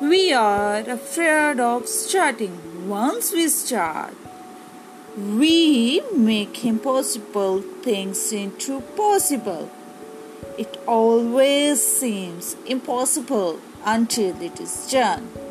We are afraid of starting. Once we start, we make impossible things into possible. It always seems impossible until it is done.